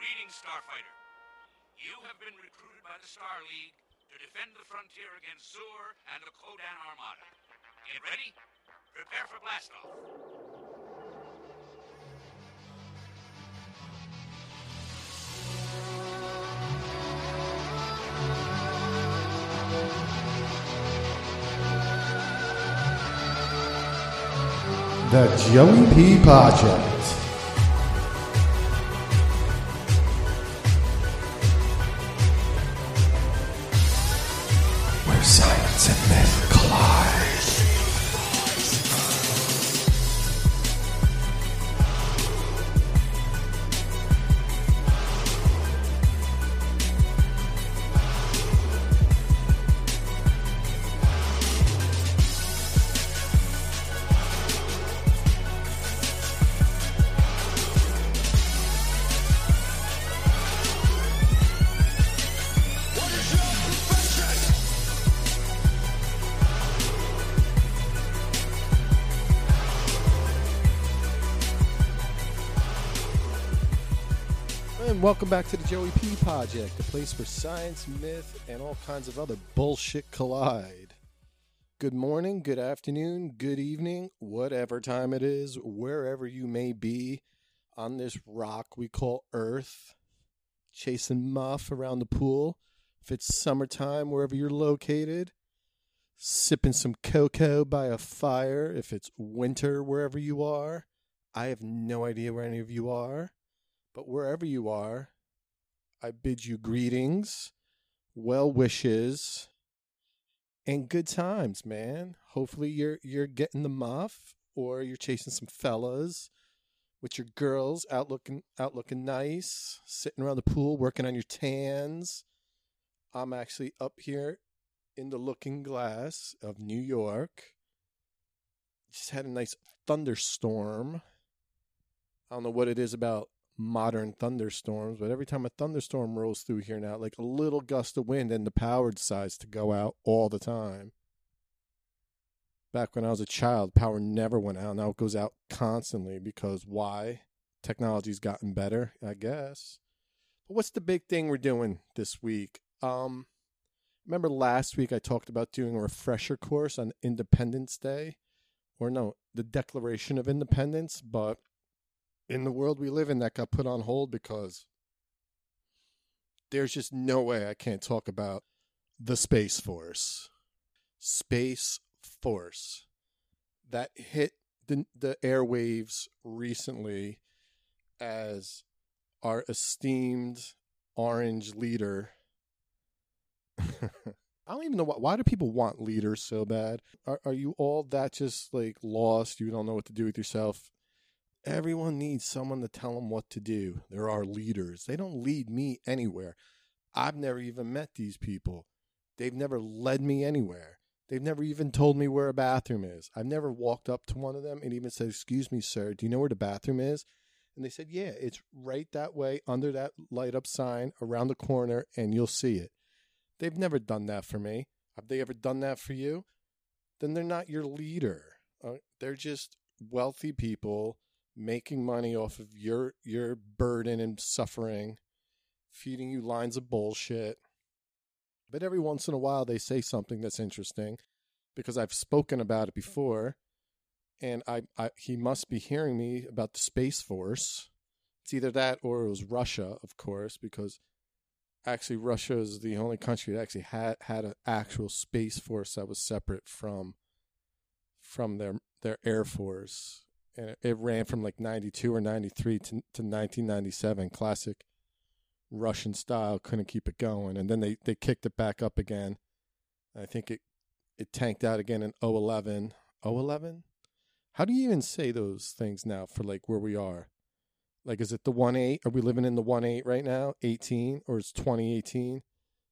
Greetings, Starfighter. You have been recruited by the Star League to defend the frontier against Xur and the Kodan Armada. Get ready? Prepare for blastoff. The Joey P Podject. Joey P Podject, a place where science, myth, and all kinds of other bullshit collide. Good morning, good afternoon, good evening, whatever time it is, wherever you may be on this rock we call Earth, chasing muff around the pool. If it's summertime, wherever you're located, sipping some cocoa by a fire. If it's winter, wherever you are, I have no idea where any of you are. But wherever you are, I bid you greetings, well wishes, and good times, man. Hopefully you're you're getting the muff or you're chasing some fellas with your girls out looking out looking nice, sitting around the pool working on your tans. I'm actually up here in the looking glass of New York. Just had a nice thunderstorm. I don't know what it is about modern thunderstorms, but every time a thunderstorm rolls through here now, like a little gust of wind and the power decides to go out all the time. Back when I was a child, power never went out. Now it goes out constantly because why? Technology's gotten better, I guess. But what's the big thing we're doing this week? Um remember last week I talked about doing a refresher course on Independence Day? Or no, the Declaration of Independence, but in the world we live in that got put on hold because there's just no way I can't talk about the Space Force. Space Force that hit the the airwaves recently as our esteemed orange leader I don't even know why, why do people want leaders so bad? Are are you all that just like lost? You don't know what to do with yourself? Everyone needs someone to tell them what to do. There are leaders. They don't lead me anywhere. I've never even met these people. They've never led me anywhere. They've never even told me where a bathroom is. I've never walked up to one of them and even said, Excuse me, sir, do you know where the bathroom is? And they said, Yeah, it's right that way under that light up sign around the corner and you'll see it. They've never done that for me. Have they ever done that for you? Then they're not your leader. Uh, they're just wealthy people making money off of your your burden and suffering, feeding you lines of bullshit. But every once in a while they say something that's interesting because I've spoken about it before and I, I he must be hearing me about the Space Force. It's either that or it was Russia, of course, because actually Russia is the only country that actually had had an actual space force that was separate from from their their air force and it, ran from like 92 or 93 to, to 1997 classic russian style couldn't keep it going. And then they they kicked it back up again. I think it it tanked out again in 011 011 how do you even say those things now for like where we are? Like is it the 1-8 are we living in the 1-8 right now? 18 or it's 2018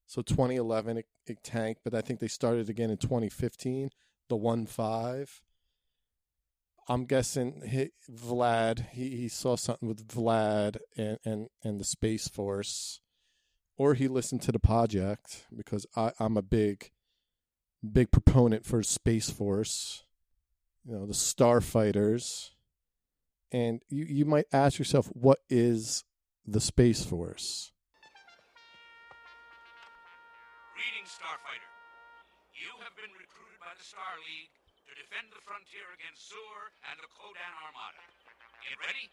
so 2011 it, it tanked but i think they started again in 2015 the 1-5 I'm guessing he, Vlad. He, he saw something with Vlad and, and, and the Space Force, or he listened to the project because I, I'm a big, big proponent for Space Force. You know the Starfighters, and you you might ask yourself, what is the Space Force. Greetings, Starfighter. You have been recruited by the Star League defend the frontier against Xur and the Kodan Armada. Get ready?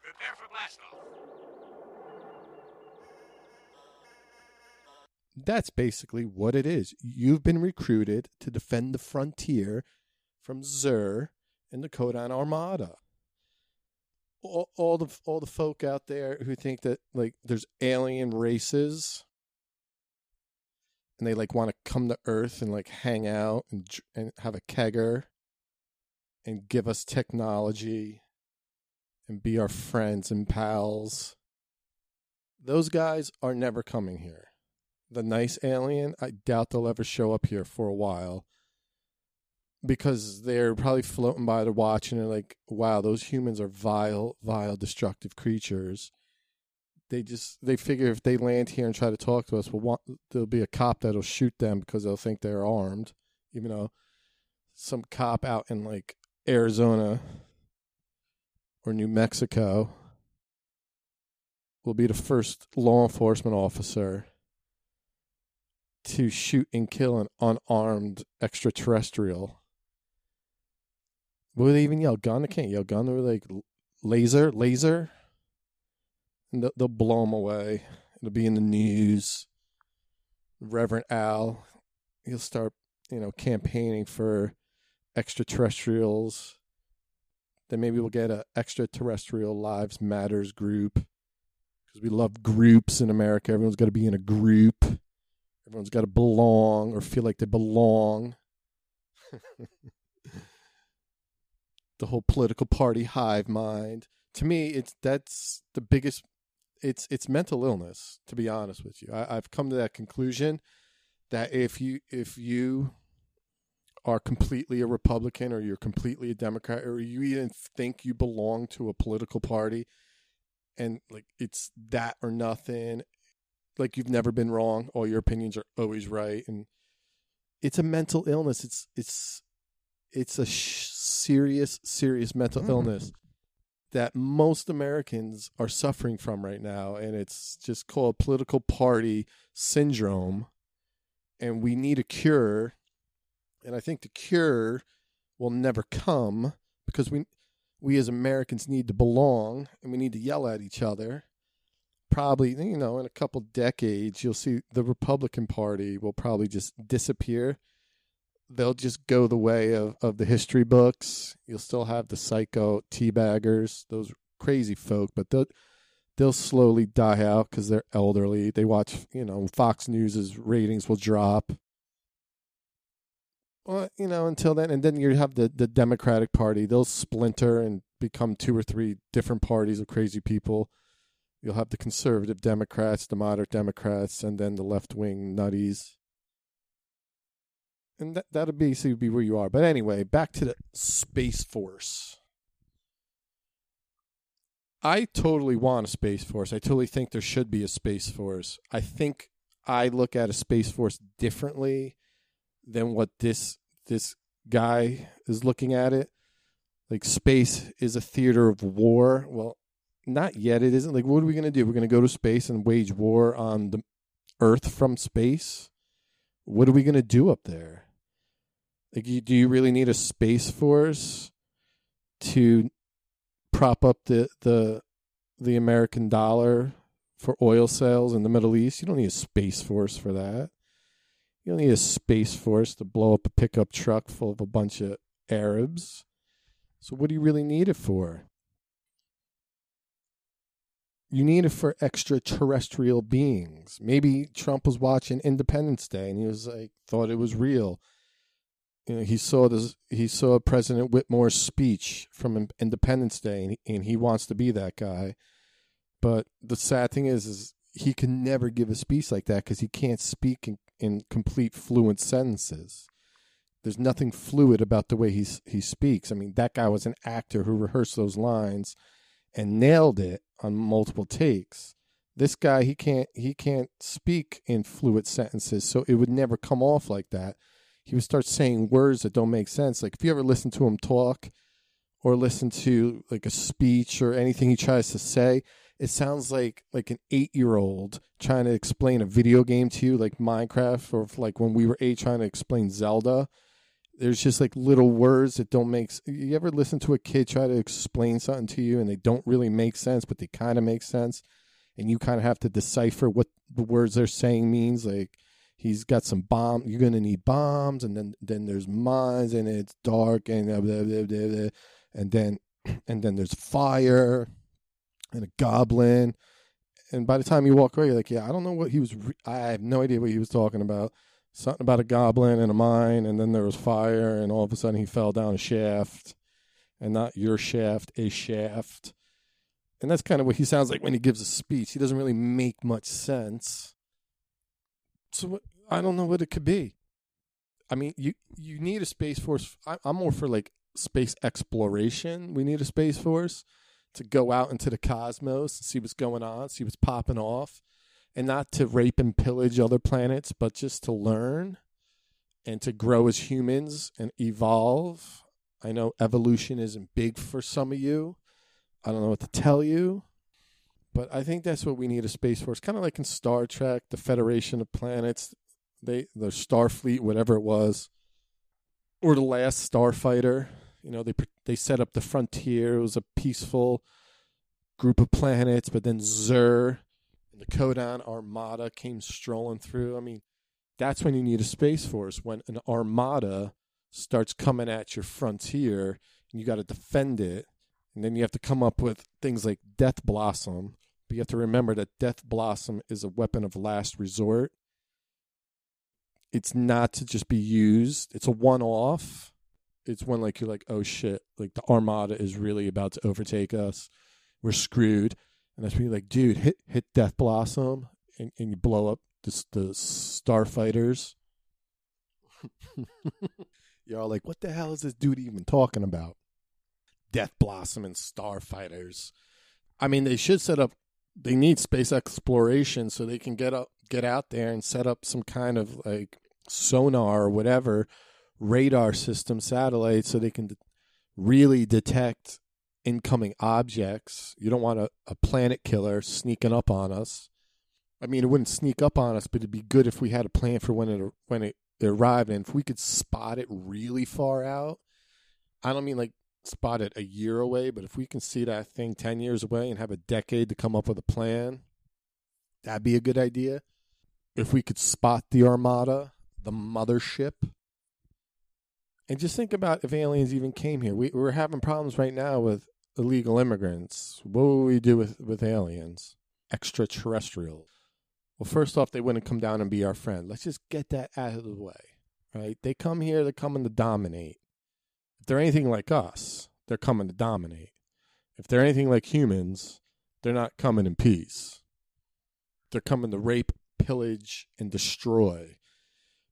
Prepare for blastoff. That's basically what it is. You've been recruited to defend the frontier from Xur and the Kodan Armada. All, all the all the folk out there who think that like there's alien races and they like want to come to Earth and like hang out and and have a kegger and give us technology and be our friends and pals. Those guys are never coming here. The nice alien, I doubt they'll ever show up here for a while because they're probably floating by the watch and they're like, wow, those humans are vile, vile, destructive creatures. They just they figure if they land here and try to talk to us, we'll want there'll be a cop that'll shoot them because they'll think they're armed, even though some cop out in like Arizona or New Mexico will be the first law enforcement officer to shoot and kill an unarmed extraterrestrial. Will they even yell gun? They can't yell gun. They're like laser, laser. And they'll, they'll blow them away. It'll be in the news. Reverend Al, he'll start, you know, campaigning for extraterrestrials. Then maybe we'll get a extraterrestrial lives matters group because we love groups in America. Everyone's got to be in a group. Everyone's got to belong or feel like they belong. the whole political party hive mind. To me, it's that's the biggest. It's it's mental illness. To be honest with you, I, I've come to that conclusion that if you if you are completely a Republican or you're completely a Democrat or you even think you belong to a political party and like it's that or nothing like you've never been wrong all your opinions are always right and it's a mental illness it's it's it's a sh- serious serious mental mm. illness that most Americans are suffering from right now and it's just called political party syndrome and we need a cure and I think the cure will never come because we we as Americans need to belong and we need to yell at each other. Probably, you know, in a couple decades, you'll see the Republican Party will probably just disappear. They'll just go the way of, of the history books. You'll still have the psycho teabaggers, those crazy folk, but they'll they'll slowly die out because they're elderly. They watch, you know, Fox News's ratings will drop. Well, you know, until then, and then you have the the Democratic Party. They'll splinter and become two or three different parties of crazy people. You'll have the conservative Democrats, the moderate Democrats, and then the left wing nutties. And that that'll basically be where you are. But anyway, back to the Space Force. I totally want a Space Force. I totally think there should be a Space Force. I think I look at a Space Force differently than what this this guy is looking at it. Like space is a theater of war. Well, not yet. It isn't. Like, what are we going to do? We're going to go to space and wage war on the Earth from space. What are we going to do up there? Like, you, do you really need a space force to prop up the the the American dollar for oil sales in the Middle East? You don't need a space force for that. You don't need a space force to blow up a pickup truck full of a bunch of Arabs. So, what do you really need it for? You need it for extraterrestrial beings. Maybe Trump was watching Independence Day and he was like, thought it was real. You know, he saw this. He saw President Whitmore's speech from Independence Day, and he, and he wants to be that guy. But the sad thing is, is he can never give a speech like that because he can't speak in, in complete fluent sentences. There's nothing fluid about the way he he speaks. I mean, that guy was an actor who rehearsed those lines and nailed it on multiple takes. This guy, he can't he can't speak in fluid sentences, so it would never come off like that. He would start saying words that don't make sense. Like if you ever listen to him talk or listen to like a speech or anything he tries to say, it sounds like like an eight year old trying to explain a video game to you, like Minecraft, or like when we were eight trying to explain Zelda. There's just like little words that don't make. You ever listen to a kid try to explain something to you and they don't really make sense, but they kind of make sense, and you kind of have to decipher what the words they're saying means. Like he's got some bomb. You're gonna need bombs, and then then there's mines, and it's dark, and blah, blah, blah, and then and then there's fire and a goblin. And by the time you walk away, you're like, yeah, I don't know what he was. Re- I have no idea what he was talking about. Something about a goblin and a mine, and then there was fire, and all of a sudden he fell down a shaft, and not your shaft, a shaft. And that's kind of what he sounds like when he gives a speech. He doesn't really make much sense. So I don't know what it could be. I mean, you you need a space force. I, I'm more for like space exploration. We need a space force to go out into the cosmos, see what's going on, see what's popping off, and not to rape and pillage other planets, but just to learn and to grow as humans and evolve. I know evolution isn't big for some of you. I don't know what to tell you, but I think that's what we need a space force. Kind of like in Star Trek, the Federation of Planets, they the Starfleet, whatever it was, or the last Starfighter. You know, they they set up the frontier. It was a peaceful group of planets, but then Xur and the Kodan Armada came strolling through. I mean, that's when you need a space force. When an armada starts coming at your frontier, and you got to defend it, and then you have to come up with things like Death Blossom. But you have to remember that Death Blossom is a weapon of last resort. It's not to just be used. It's a one-off it's when like you're like, oh shit, like the armada is really about to overtake us. We're screwed. And that's when you're like, dude, hit hit Death Blossom and, and you blow up the, the starfighters. you're all like, what the hell is this dude even talking about? Death Blossom and starfighters. I mean, they should set up. They need space exploration so they can get up, get out there and set up some kind of like sonar or whatever radar system satellites so they can de- really detect incoming objects. You don't want a, a planet killer sneaking up on us. I mean, it wouldn't sneak up on us, but it'd be good if we had a plan for when it when it, arrived, and if we could spot it really far out. I don't mean like spot it a year away, but if we can see that thing ten years away and have a decade to come up with a plan, that'd be a good idea. If we could spot the Armada, the mothership, and just think about if aliens even came here. We, we're having problems right now with illegal immigrants. What would we do with, with aliens? Extraterrestrials. Well, first off, they wouldn't come down and be our friend. Let's just get that out of the way, right? They come here, they're coming to dominate. If they're anything like us, they're coming to dominate. If they're anything like humans, they're not coming in peace. They're coming to rape, pillage, and destroy.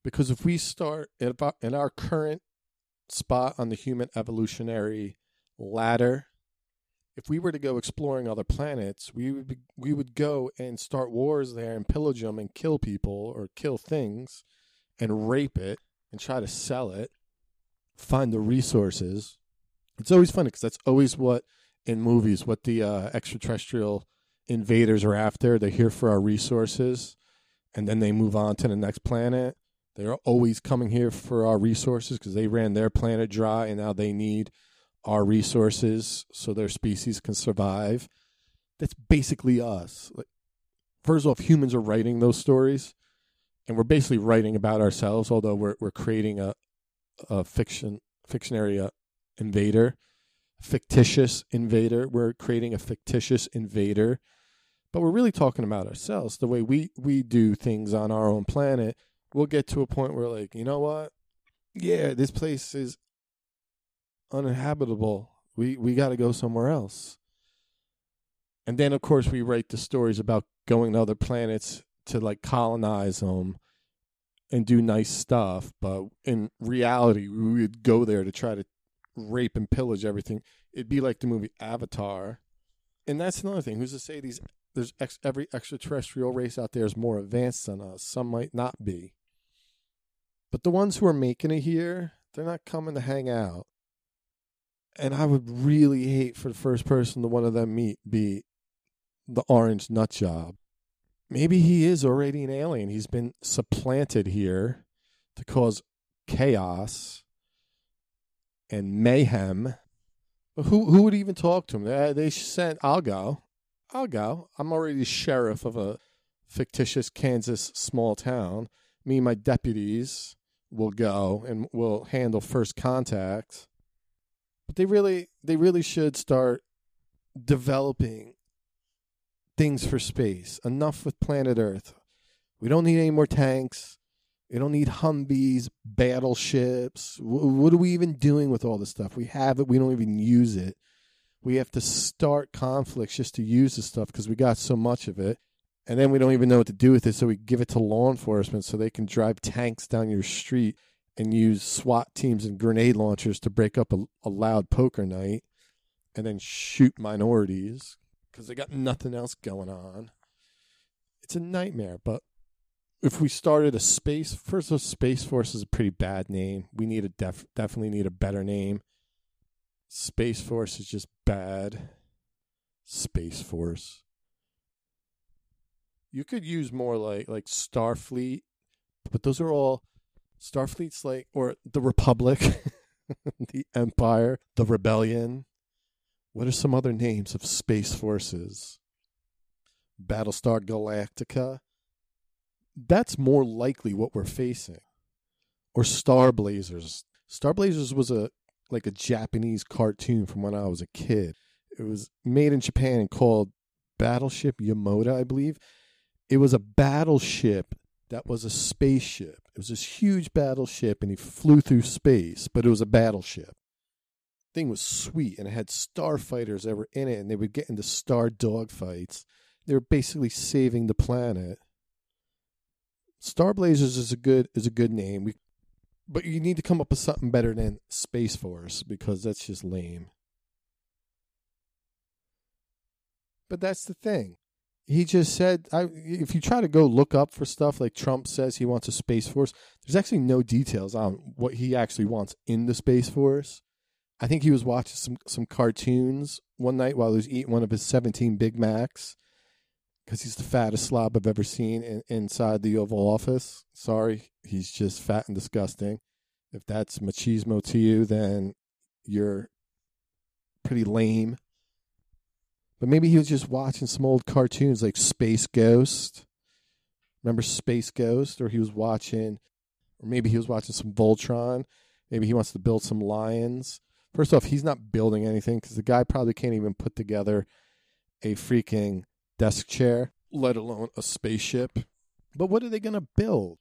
Because if we start in our current spot on the human evolutionary ladder. If we were to go exploring other planets, we would be, we would go and start wars there and pillage them and kill people or kill things and rape it and try to sell it, find the resources. It's always funny because that's always what in movies what the uh, extraterrestrial invaders are after. They're here for our resources, and then they move on to the next planet they're always coming here for our resources because they ran their planet dry and now they need our resources so their species can survive. That's basically us. Like, first off, humans are writing those stories, and we're basically writing about ourselves. Although we're we're creating a a fiction fictionary uh, invader, fictitious invader. We're creating a fictitious invader, but we're really talking about ourselves. The way we we do things on our own planet we'll get to a point where like, you know what? Yeah, this place is uninhabitable. We we got to go somewhere else. And then of course we write the stories about going to other planets to like colonize them and do nice stuff, but in reality we would go there to try to rape and pillage everything. It'd be like the movie Avatar. And that's another thing. Who's to say these there's ex, every extraterrestrial race out there is more advanced than us? Some might not be. But the ones who are making it here, they're not coming to hang out. And I would really hate for the first person to one of them meet be the orange nut job. Maybe he is already an alien. He's been supplanted here to cause chaos and mayhem. But who who would even talk to him? They, they sent. I'll go. I'll go. I'm already sheriff of a fictitious Kansas small town. Me and my deputies will go and will handle first contact. But they really they really should start developing things for space. Enough with planet Earth. We don't need any more tanks. We don't need Humvees, battleships. what are we even doing with all this stuff? We have it. We don't even use it. We have to start conflicts just to use the stuff because we got so much of it. And then we don't even know what to do with it. So we give it to law enforcement so they can drive tanks down your street and use SWAT teams and grenade launchers to break up a, a loud poker night and then shoot minorities because they got nothing else going on. It's a nightmare. But if we started a space, first of all, Space Force is a pretty bad name. We need a def, definitely need a better name. Space Force is just bad. Space Force. You could use more like like Starfleet, but those are all Starfleet's like or the Republic, the Empire, the Rebellion. What are some other names of space forces? Battlestar Galactica. That's more likely what we're facing. Or Star Blazers. Star Blazers was a like a Japanese cartoon from when I was a kid. It was made in Japan and called Battleship Yamato, I believe. It was a battleship that was a spaceship. It was this huge battleship and he flew through space, but it was a battleship. Thing was sweet and it had starfighters that were in it and they would get into star dogfights. They were basically saving the planet. Star Blazers is a good is a good name. We but you need to come up with something better than Space Force because that's just lame. But that's the thing. He just said, I, if you try to go look up for stuff like Trump says he wants a Space Force, there's actually no details on what he actually wants in the Space Force. I think he was watching some, some cartoons one night while he was eating one of his 17 Big Macs because he's the fattest slob I've ever seen in, inside the Oval Office. Sorry, he's just fat and disgusting. If that's machismo to you, then you're pretty lame. But maybe he was just watching some old cartoons like Space Ghost. Remember Space Ghost? Or he was watching, or maybe he was watching some Voltron. Maybe he wants to build some lions. First off, he's not building anything because the guy probably can't even put together a freaking desk chair, let alone a spaceship. But what are they going to build?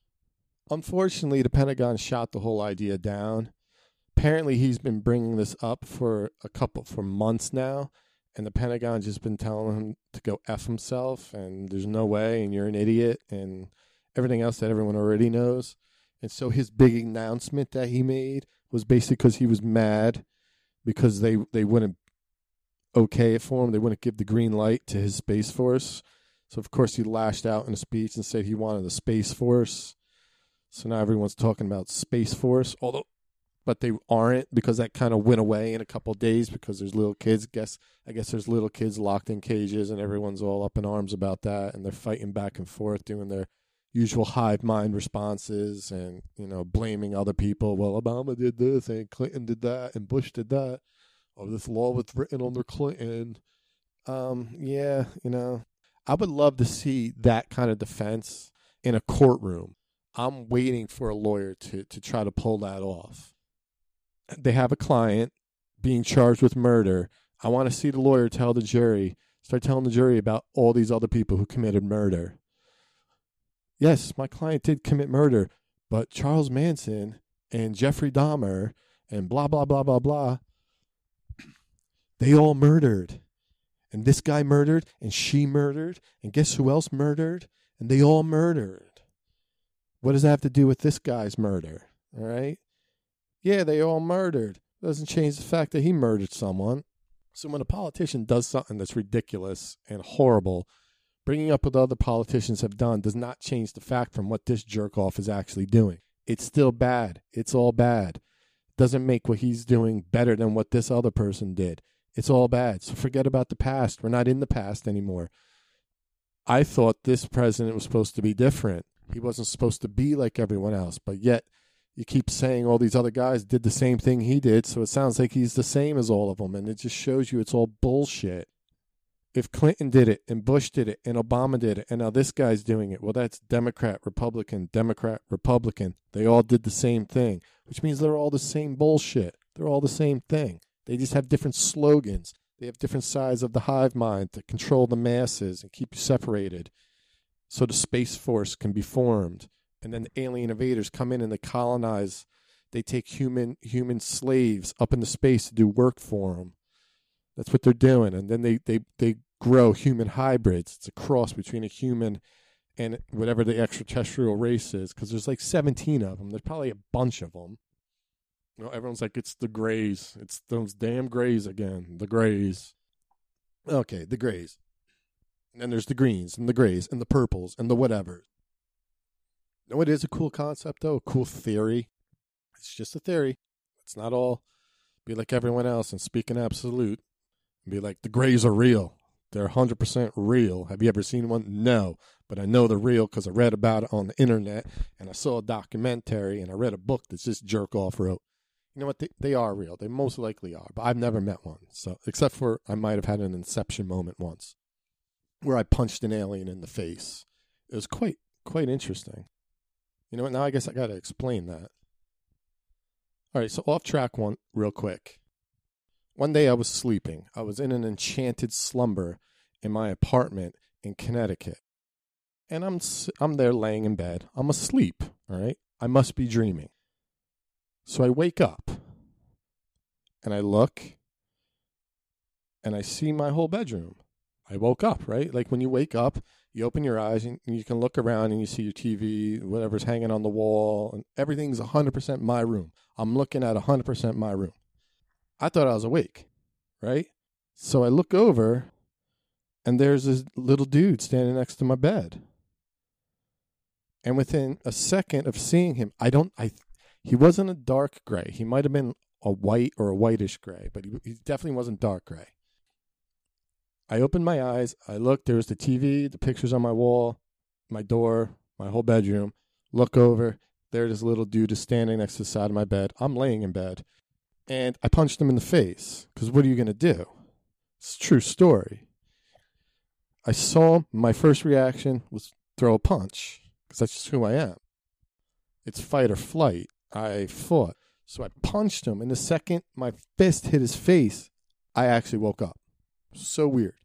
Unfortunately, the Pentagon shot the whole idea down. Apparently, he's been bringing this up for a couple for months now, and the Pentagon's just been telling him to go f himself, and there's no way, and you're an idiot, and everything else that everyone already knows. And so his big announcement that he made was basically because he was mad because they they wouldn't okay it for him. They wouldn't give the green light to his Space Force. So, of course, he lashed out in a speech and said he wanted a Space Force. So now everyone's talking about Space Force, although, but they aren't because that kind of went away in a couple days because there's little kids. Guess I guess there's little kids locked in cages and everyone's all up in arms about that and they're fighting back and forth, doing their usual hive mind responses and you know blaming other people. Well, Obama did this and Clinton did that and Bush did that oh, this law was written under Clinton. Um, yeah, you know, I would love to see that kind of defense in a courtroom. I'm waiting for a lawyer to to try to pull that off. They have a client being charged with murder. I want to see the lawyer tell the jury, start telling the jury about all these other people who committed murder. Yes, my client did commit murder, but Charles Manson and Jeffrey Dahmer and blah blah blah blah blah they all murdered. And this guy murdered, and she murdered, and guess who else murdered? And they all murdered. What does that have to do with this guy's murder? All right? Yeah, they all murdered. Doesn't change the fact that he murdered someone. So when a politician does something that's ridiculous and horrible, bringing up what other politicians have done does not change the fact from what this jerk off is actually doing. It's still bad. It's all bad. Doesn't make what he's doing better than what this other person did. It's all bad. So forget about the past. We're not in the past anymore. I thought this president was supposed to be different. He wasn't supposed to be like everyone else, but yet you keep saying all these other guys did the same thing he did, so it sounds like he's the same as all of them, and it just shows you it's all bullshit. If Clinton did it, and Bush did it, and Obama did it, and now this guy's doing it, well, that's Democrat, Republican, Democrat, Republican. They all did the same thing, which means they're all the same bullshit. They're all the same thing. They just have different slogans. They have different sides of the hive mind to control the masses and keep you separated so the Space Force can be formed. And then the alien invaders come in and they colonize. They take human human slaves up into space to do work for them. That's what they're doing. And then they, they, they grow human hybrids. It's a cross between a human and whatever the extraterrestrial race is, because there's like 17 of them. There's probably a bunch of them. You know, everyone's like, it's the Greys. It's those damn Greys again. The Greys. Okay, the Greys. And then there's the greens and the grays and the purples and the whatever. No, it is a cool concept, though, a cool theory. It's just a theory. It's not all be like everyone else and speak in absolute be like, the grays are real. They're 100% real. Have you ever seen one? No. But I know they're real because I read about it on the internet and I saw a documentary and I read a book that this jerk off wrote you know what? They, they are real. They most likely are, but I've never met one. So, except for I might have had an inception moment once where I punched an alien in the face. It was quite quite interesting. You know what? Now I guess I got to explain that. All right, so off track one real quick. One day I was sleeping. I was in an enchanted slumber in my apartment in Connecticut. And I'm I'm there laying in bed. I'm asleep, all right? I must be dreaming. So I wake up and I look and I see my whole bedroom. I woke up, right? Like when you wake up, you open your eyes and you can look around and you see your TV, whatever's hanging on the wall, and everything's 100% my room. I'm looking at 100% my room. I thought I was awake, right? So I look over and there's this little dude standing next to my bed. And within a second of seeing him, I don't I he wasn't a dark gray. He might have been a white or a whitish gray, but he, he definitely wasn't dark gray. I opened my eyes. I looked. There was the TV, the pictures on my wall, my door, my whole bedroom. Look over. There, this little dude is standing next to the side of my bed. I'm laying in bed, and I punched him in the face. Because what are you gonna do? It's a true story. I saw him. My first reaction was throw a punch because that's just who I am. It's fight or flight. I fought. So I punched him, and the second my fist hit his face, I actually woke up. So weird.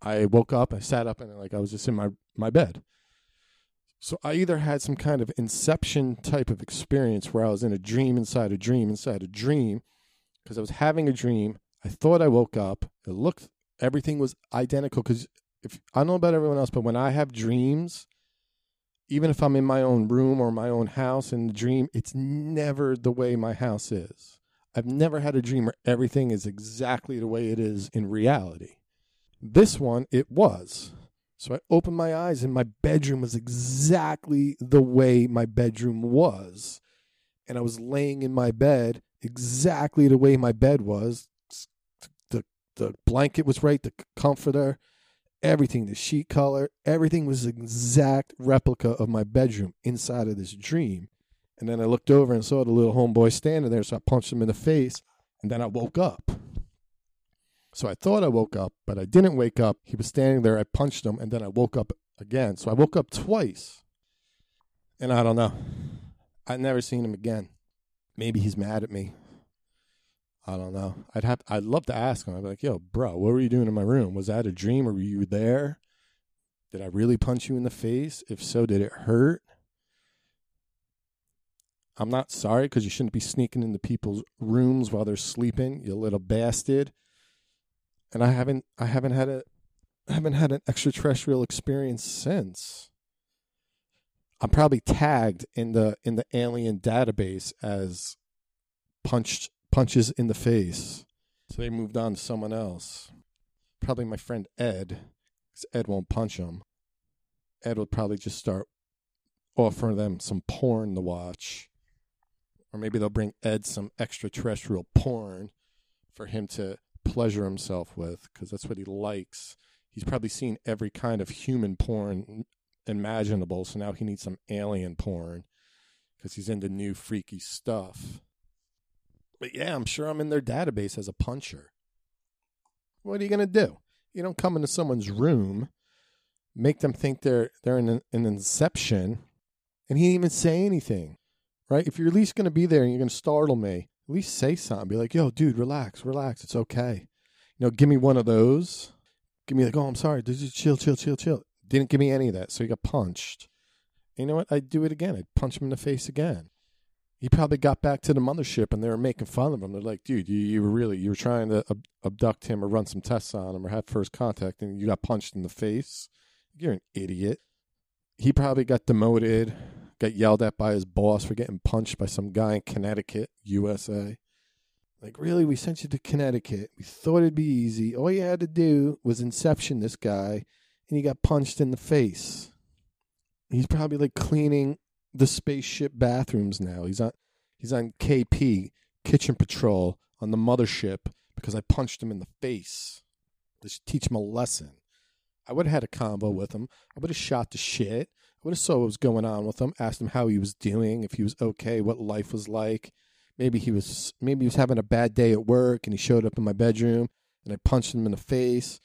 I woke up, I sat up, and like I was just in my, my bed. So I either had some kind of inception type of experience where I was in a dream inside a dream inside a dream, because I was having a dream. I thought I woke up. It looked everything was identical. Because if I don't know about everyone else, but when I have dreams, even if I'm in my own room or my own house in the dream, it's never the way my house is. I've never had a dream where everything is exactly the way it is in reality. This one, it was. So I opened my eyes and my bedroom was exactly the way my bedroom was. And I was laying in my bed exactly the way my bed was. The, the blanket was right, the comforter, everything, the sheet color, everything was exact replica of my bedroom inside of this dream. And then I looked over and saw the little homeboy standing there, so I punched him in the face, and then I woke up. So I thought I woke up, but I didn't wake up. He was standing there, I punched him, and then I woke up again. So I woke up twice. And I don't know. I've never seen him again. Maybe he's mad at me. I don't know. I'd have. I'd love to ask him. I'd be like, "Yo, bro, what were you doing in my room? Was that a dream, or were you there? Did I really punch you in the face? If so, did it hurt?" I'm not sorry because you shouldn't be sneaking into people's rooms while they're sleeping, you little bastard. And I haven't. I haven't had a. I haven't had an extraterrestrial experience since. I'm probably tagged in the in the alien database as punched punches in the face. So they moved on to someone else. Probably my friend Ed, because Ed won't punch him. Ed would probably just start offering them some porn to watch. Or maybe they'll bring Ed some extraterrestrial porn for him to pleasure himself with, because that's what he likes. He's probably seen every kind of human porn imaginable, so now he needs some alien porn because he's into new freaky stuff. But yeah, I'm sure I'm in their database as a puncher. What are you gonna do? You don't come into someone's room, make them think they're they're in an, an inception, and he didn't even say anything, right? If you're at least gonna be there and you're gonna startle me, at least say something. Be like, "Yo, dude, relax, relax. It's okay." You know, give me one of those. Give me like, "Oh, I'm sorry. Just chill, chill, chill, chill." Didn't give me any of that, so he got punched. And you know what? I'd do it again. I'd punch him in the face again. He probably got back to the mothership and they were making fun of him. They're like, dude, you, you were really, you were trying to ab- abduct him or run some tests on him or have first contact and you got punched in the face. You're an idiot. He probably got demoted, got yelled at by his boss for getting punched by some guy in Connecticut, USA. Like, really? We sent you to Connecticut. We thought it'd be easy. All you had to do was inception this guy and he got punched in the face. He's probably like cleaning the spaceship bathrooms now. He's on he's on KP Kitchen Patrol on the mothership because I punched him in the face. Let's teach him a lesson. I would have had a combo with him. I would have shot the shit. I would have saw what was going on with him, asked him how he was doing, if he was okay, what life was like. Maybe he was maybe he was having a bad day at work and he showed up in my bedroom and I punched him in the face.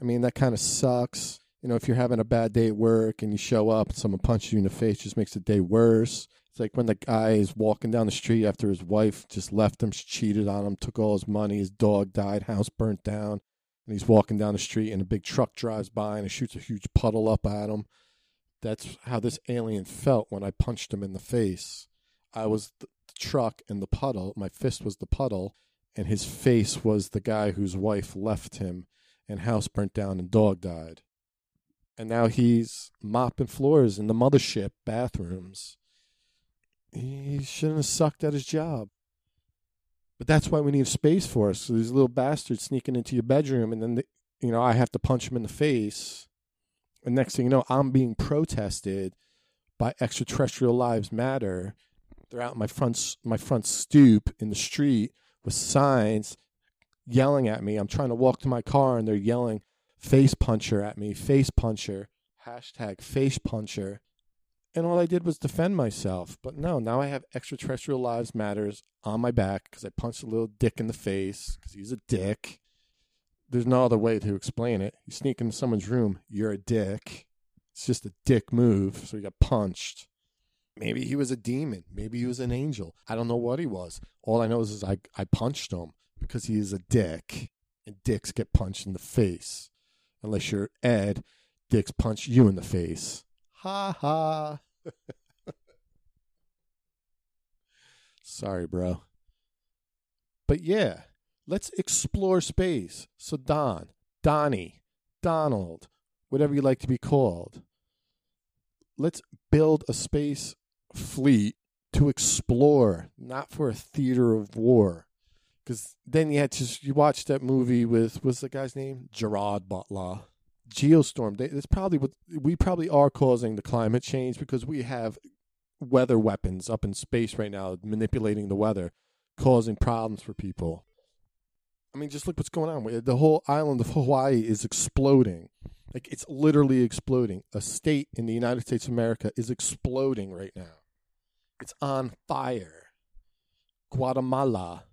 I mean, that kind of sucks. You know, if you're having a bad day at work and you show up and someone punches you in the face, just makes the day worse. It's like when the guy is walking down the street after his wife just left him, she cheated on him, took all his money, his dog died, house burnt down, and he's walking down the street and a big truck drives by and it shoots a huge puddle up at him. That's how this alien felt when I punched him in the face. I was the truck and the puddle, my fist was the puddle, and his face was the guy whose wife left him and house burnt down and dog died and now he's mopping floors in the mothership bathrooms. He shouldn't have sucked at his job. But that's why we need Space Force. So these little bastards sneaking into your bedroom, and then they, you know I have to punch them in the face. And next thing you know, I'm being protested by Extraterrestrial Lives Matter. They're out my front my front stoop in the street with signs yelling at me. I'm trying to walk to my car, and they're yelling, face puncher at me, face puncher, hashtag face puncher. And all I did was defend myself. But no, now I have extraterrestrial lives matters on my back because I punched a little dick in the face because he's a dick. There's no other way to explain it. You sneak into someone's room, you're a dick. It's just a dick move, so you got punched. Maybe he was a demon. Maybe he was an angel. I don't know what he was. All I know is, is I, I punched him because he is a dick. And dicks get punched in the face unless you're Ed, dicks punch you in the face. Ha ha. Sorry, bro. But yeah, let's explore space. So, Don, Donnie, Donald, whatever you like to be called, let's build a space fleet to explore, not for a theater of war. Because then you had to you watch that movie with what's the guy's name? Gerard Butler. Geostorm. They, it's probably what we probably are causing the climate change because we have weather weapons up in space right now, manipulating the weather, causing problems for people. I mean, just look what's going on. The whole island of Hawaii is exploding. Like it's literally exploding. A state in the United States of America is exploding right now. It's on fire. Guatemala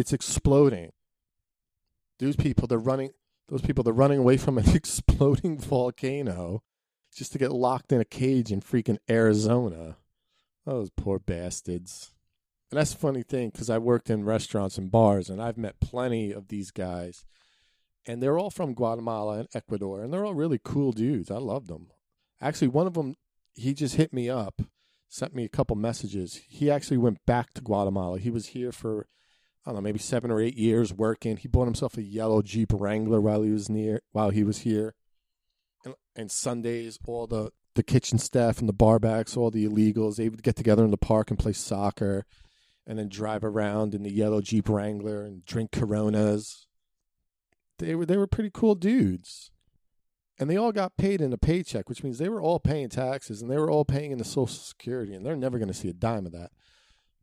it's exploding. Those people, they're running. Those people, they're running away from an exploding volcano just to get locked in a cage in freaking Arizona. Those poor bastards. And that's a funny thing because I worked in restaurants and bars, and I've met plenty of these guys, and they're all from Guatemala and Ecuador, and they're all really cool dudes. I love them. Actually, one of them, he just hit me up, sent me a couple messages. He actually went back to Guatemala. He was here for I don't know, maybe seven or eight years working. He bought himself a yellow Jeep Wrangler while he was near while he was here. And, and Sundays, all the the kitchen staff and the barbacks, all the illegals, they would get together in the park and play soccer, and then drive around in the yellow Jeep Wrangler and drink Coronas. They were they were pretty cool dudes, and they all got paid in a paycheck, which means they were all paying taxes and they were all paying into Social Security, and they're never going to see a dime of that.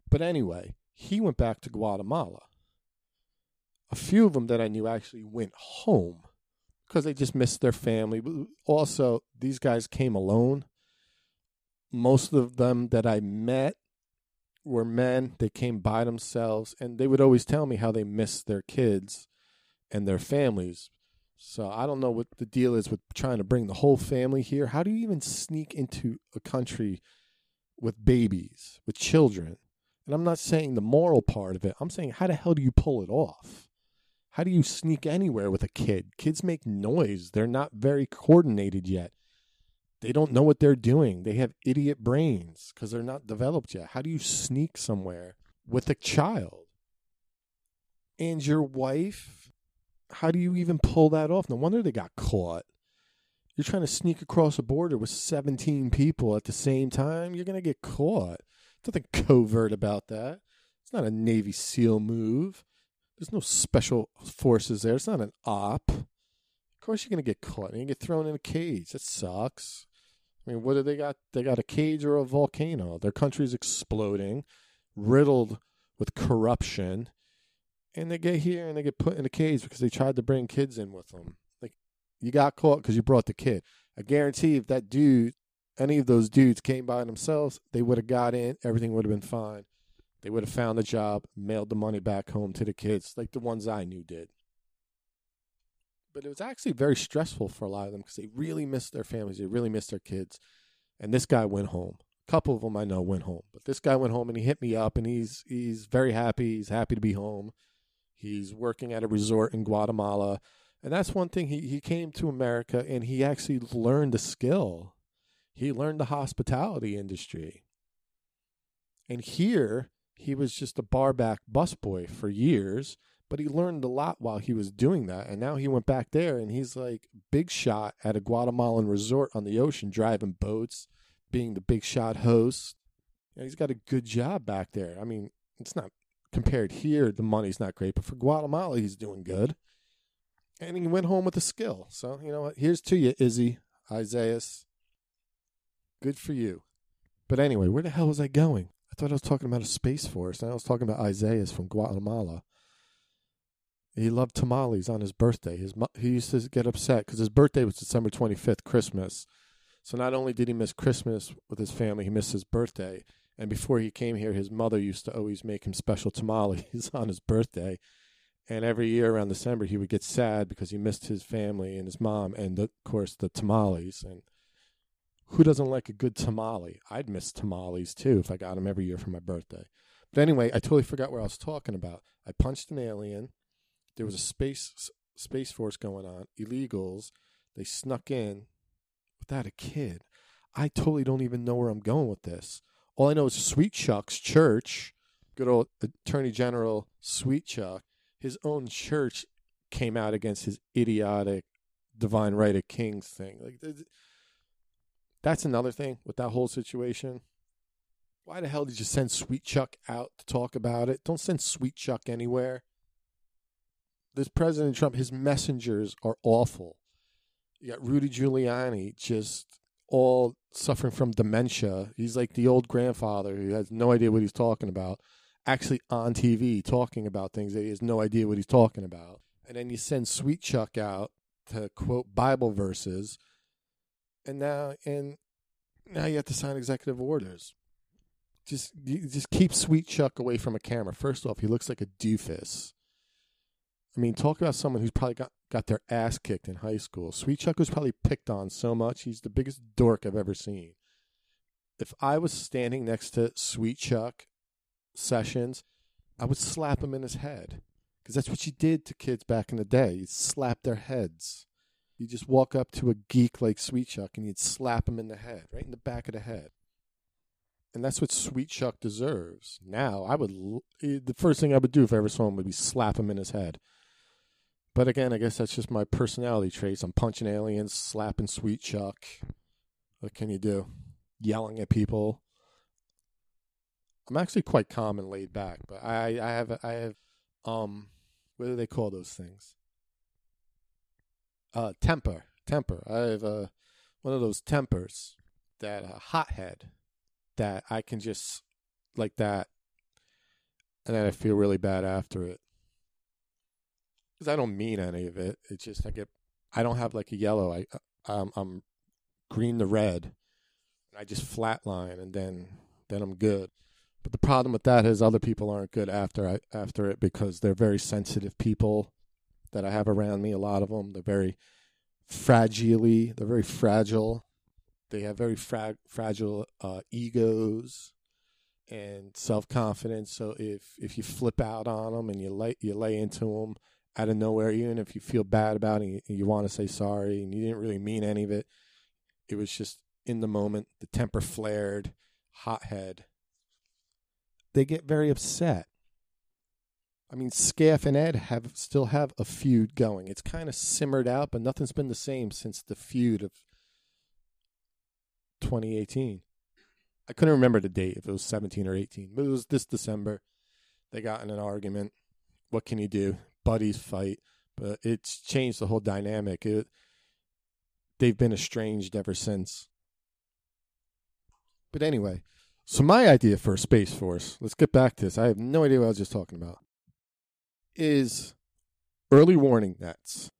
But anyway, he went back to Guatemala. A few of them that I knew actually went home because they just missed their family. Also, these guys came alone. Most of them that I met were men. They came by themselves, and they would always tell me how they missed their kids and their families. So I don't know what the deal is with trying to bring the whole family here. How do you even sneak into a country with babies, with children? And I'm not saying the moral part of it. I'm saying how the hell do you pull it off? How do you sneak anywhere with a kid? Kids make noise. They're not very coordinated yet. They don't know what they're doing. They have idiot brains because they're not developed yet. How do you sneak somewhere with a child? And your wife, how do you even pull that off? No wonder they got caught. You're trying to sneak across a border with 17 people at the same time. You're going to get caught. Nothing covert about that. It's not a Navy SEAL move. There's no special forces there. It's not an op. Of course, you're going to get caught. To get thrown in a cage. That sucks. I mean, what do they got? They got a cage or a volcano. Their country's exploding, riddled with corruption. And they get here and they get put in a cage because they tried to bring kids in with them. Like, you got caught because you brought the kid. I guarantee if that dude any of those dudes came by themselves, they would have got in, everything would have been fine. They would have found a job, mailed the money back home to the kids, like the ones I knew did. But it was actually very stressful for a lot of them because they really missed their families, they really missed their kids. And this guy went home. A couple of them I know went home, but this guy went home and he hit me up, and he's he's very happy. He's happy to be home. He's working at a resort in Guatemala, and that's one thing. He he came to America and he actually learned a skill he learned the hospitality industry. And here, he was just a barback busboy for years, but he learned a lot while he was doing that. And now he went back there and he's like big shot at a Guatemalan resort on the ocean, driving boats, being the big shot host. And he's got a good job back there. I mean, it's not compared here, the money's not great, but for Guatemala, he's doing good. And he went home with a skill. So, you know what? Here's to you, Izzy, Isaiah. Good for you. But anyway, where the hell was I going? I thought I was talking about a space force, and I was talking about Isaiah from Guatemala. He loved tamales on his birthday. His he used to get upset because his birthday was December twenty fifth, Christmas. So not only did he miss Christmas with his family, he missed his birthday. And before he came here, his mother used to always make him special tamales on his birthday. And every year around December, he would get sad because he missed his family and his mom, and of course the tamales. And who doesn't like a good tamale? I'd miss tamales too if I got them every year for my birthday. But anyway, I totally forgot where I was talking about. I punched an alien. There was a space space force going on. Illegals. They snuck in without a kid. I totally don't even know where I'm going with this. All I know is Sweet Chuck's church, good old Attorney General Sweet Chuck, his own church came out against his idiotic divine right of kings thing. Like that's another thing with that whole situation. Why the hell did you send Sweet Chuck out to talk about it? Don't send Sweet Chuck anywhere. This President Trump, his messengers are awful. You got Rudy Giuliani just all suffering from dementia. He's like the old grandfather who has no idea what he's talking about, actually on TV talking about things that he has no idea what he's talking about. And then you send Sweet Chuck out to quote Bible verses and now and now you have to sign executive orders. Just just keep Sweet Chuck away from a camera. First off, he looks like a doofus. I mean, talk about someone who's probably got, got their ass kicked in high school. Sweet Chuck was probably picked on so much. He's the biggest dork I've ever seen. If I was standing next to Sweet Chuck Sessions, I would slap him in his head. Because that's what you did to kids back in the day. You slap their heads. You just walk up to a geek like Sweet Chuck and you'd slap him in the head, right in the back of the head. And that's what Sweet Chuck deserves. Now, I would, eh, the first thing I would do if I ever saw him would be slap him in his head. But again, I guess that's just my personality traits. I'm punching aliens, slapping Sweet Chuck. What can you do? Yelling at people. I'm actually quite calm and laid back, but I, I have, I have, um, what do they call those things? Uh, temper. Temper. I have uh, one of those tempers that a uh, hothead that I can just like that, and then I feel really bad after it because I don't mean any of it. It's just I get I don't have like a yellow. I um, I'm green to red. I just flatline and then then I'm good. But the problem with that is other people aren't good after I after it because they're very sensitive people that I have around me. A lot of them they're very fragile. They're very fragile. They have very fra- fragile uh, egos and self confidence. So if if you flip out on them and you lay you lay into them out of nowhere, even if you feel bad about it, and you, you want to say sorry and you didn't really mean any of it, it was just in the moment. The temper flared, hothead. They get very upset. I mean, Scaff and Ed have still have a feud going. It's kind of simmered out, but nothing's been the same since the feud of 2018. I couldn't remember the date if it was 17 or 18, but it was this December. They got in an argument. What can you do? Buddies fight, but it's changed the whole dynamic. It, they've been estranged ever since. But anyway, so my idea for a space force, let's get back to this. I have no idea what I was just talking about. Is early warning nets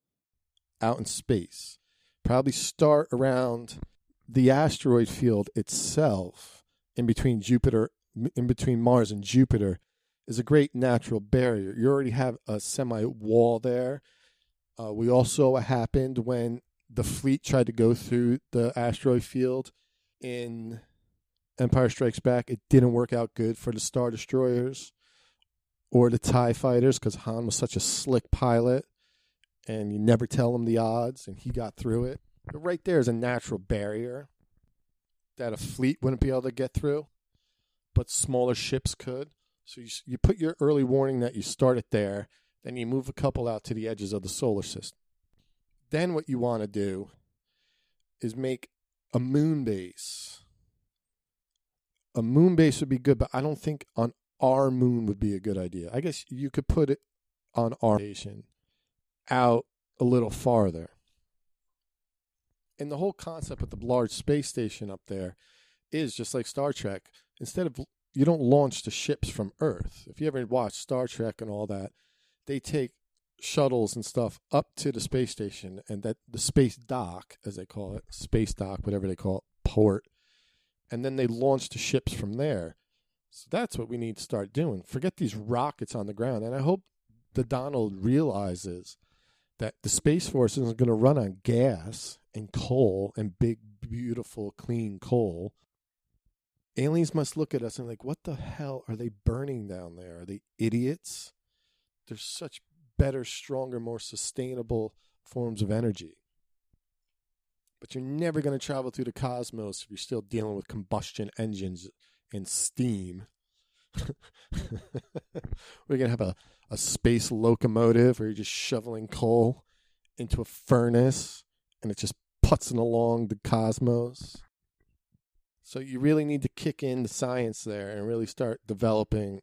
out in space. Probably start around the asteroid field itself in between Jupiter in between Mars and Jupiter is a great natural barrier. You already have a semi wall there. Uh, we also happened when the fleet tried to go through the asteroid field in Empire Strikes Back. It didn't work out good for the Star Destroyers or the TIE fighters because Han was such a slick pilot and you never tell him the odds and he got through it. But right there is a natural barrier that a fleet wouldn't be able to get through, but smaller ships could. So you, you put your early warning that you start it there, then you move a couple out to the edges of the solar system. Then what you want to do is make a moon base. A moon base would be good, but I don't think on our moon would be a good idea. I guess you could put it on our station out a little farther. And the whole concept of the large space station up there is just like Star Trek. Instead of you don't launch the ships from Earth. If you ever watch Star Trek and all that, they take shuttles and stuff up to the space station and that the space dock, as they call it, space dock, whatever they call it, port, and then they launch the ships from there. So that's what we need to start doing. Forget these rockets on the ground. And I hope the Donald realizes that the Space Force isn't going to run on gas and coal and big, beautiful, clean coal. Aliens must look at us and like, what the hell are they burning down there? Are they idiots? There's such better, stronger, more sustainable forms of energy. But you're never going to travel through the cosmos if you're still dealing with combustion engines and steam. We're going to have a, a space locomotive where you're just shoveling coal into a furnace and it's just putzing along the cosmos. So you really need to kick in the science there and really start developing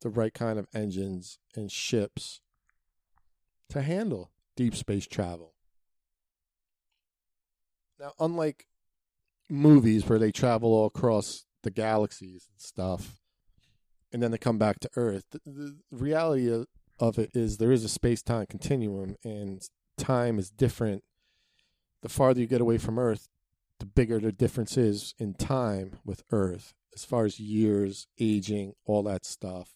the right kind of engines and ships to handle deep space travel. Now, unlike movies where they travel all across the galaxies and stuff, and then they come back to Earth, the, the reality of, it is there is a space time continuum, and time is different. The farther you get away from Earth, the bigger the difference is in time with Earth, as far as years, aging, all that stuff.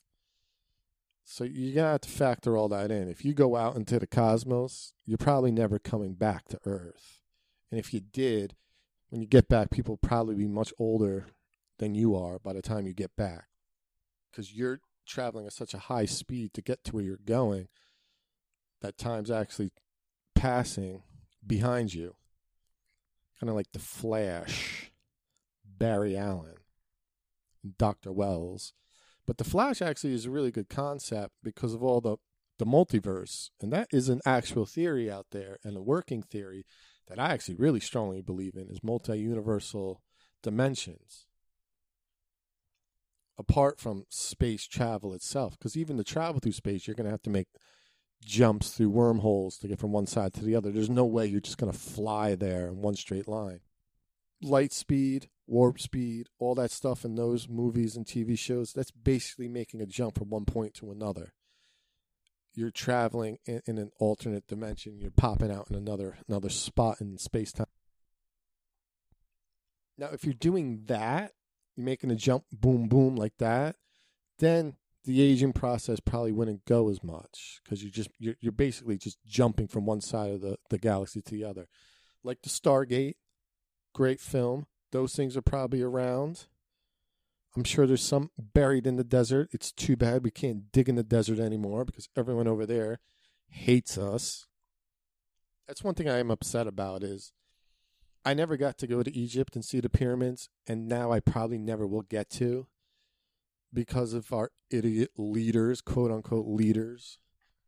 So you're gonna have to factor all that in. If you go out into the cosmos, you're probably never coming back to Earth. And if you did, when you get back, people probably be much older than you are by the time you get back. Because you're traveling at such a high speed to get to where you're going that time's actually passing behind you. Kind of like the Flash, Barry Allen, Dr. Wells but the Flash actually is a really good concept because of all the the multiverse, and that is an actual theory out there and a working theory that I actually really strongly believe in is multi-universal dimensions apart from space travel itself because even to travel through space you're going to have to make jumps through wormholes to get from one side to the other there's no way you're just going to fly there in one straight line light speed warp speed, all that stuff in those movies and TV shows, that's basically making a jump from one point to another. you're traveling in, in an alternate dimension. You're popping out in another another spot in space time. Now, if you're doing that, you're making a jump, boom, boom, like that, then the aging process probably wouldn't go as much because you're just you're, you're basically just jumping from one side of the, the galaxy to the other. Like the stargate great film. Those things are probably around. I'm sure there's some buried in the desert. It's too bad we can't dig in the desert anymore because everyone over there hates us. That's one thing i am upset about is i never got to go to egypt and see the pyramids and now i probably never will get to because of our idiot leaders, quote unquote leaders.